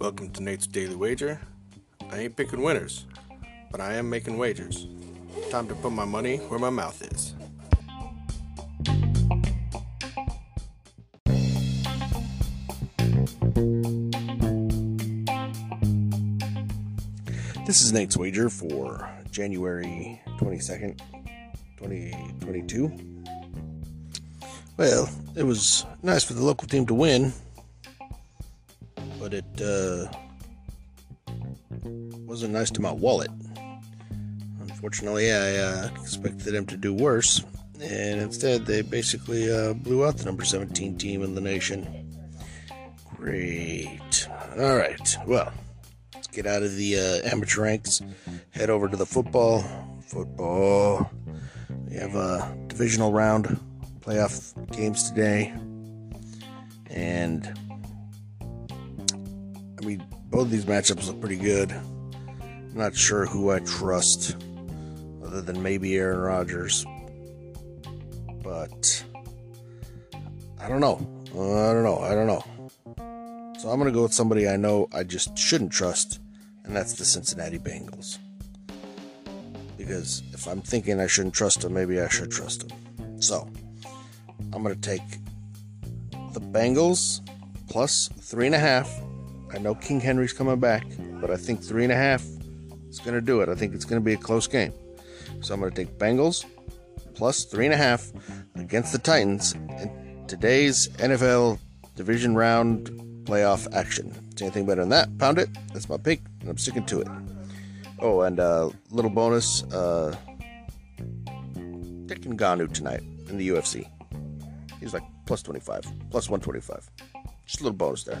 Welcome to Nate's Daily Wager. I ain't picking winners, but I am making wagers. Time to put my money where my mouth is. This is Nate's Wager for January 22nd, 2022. Well, it was nice for the local team to win, but it uh, wasn't nice to my wallet. Unfortunately, I uh, expected them to do worse, and instead they basically uh, blew out the number 17 team in the nation. Great. All right. Well, let's get out of the uh, amateur ranks, head over to the football. Football. We have a divisional round playoff games today, and I mean, both of these matchups look pretty good. I'm not sure who I trust, other than maybe Aaron Rodgers. But I don't know. Uh, I don't know. I don't know. So I'm going to go with somebody I know I just shouldn't trust, and that's the Cincinnati Bengals. Because if I'm thinking I shouldn't trust them, maybe I should trust them. So I'm going to take the Bengals plus three and a half I know King Henry's coming back, but I think three and a half is going to do it. I think it's going to be a close game. So I'm going to take Bengals plus three and a half against the Titans in today's NFL division round playoff action. See anything better than that? Pound it. That's my pick, and I'm sticking to it. Oh, and a uh, little bonus uh, Dick Ngannou tonight in the UFC. He's like plus 25, plus 125. Just a little bonus there.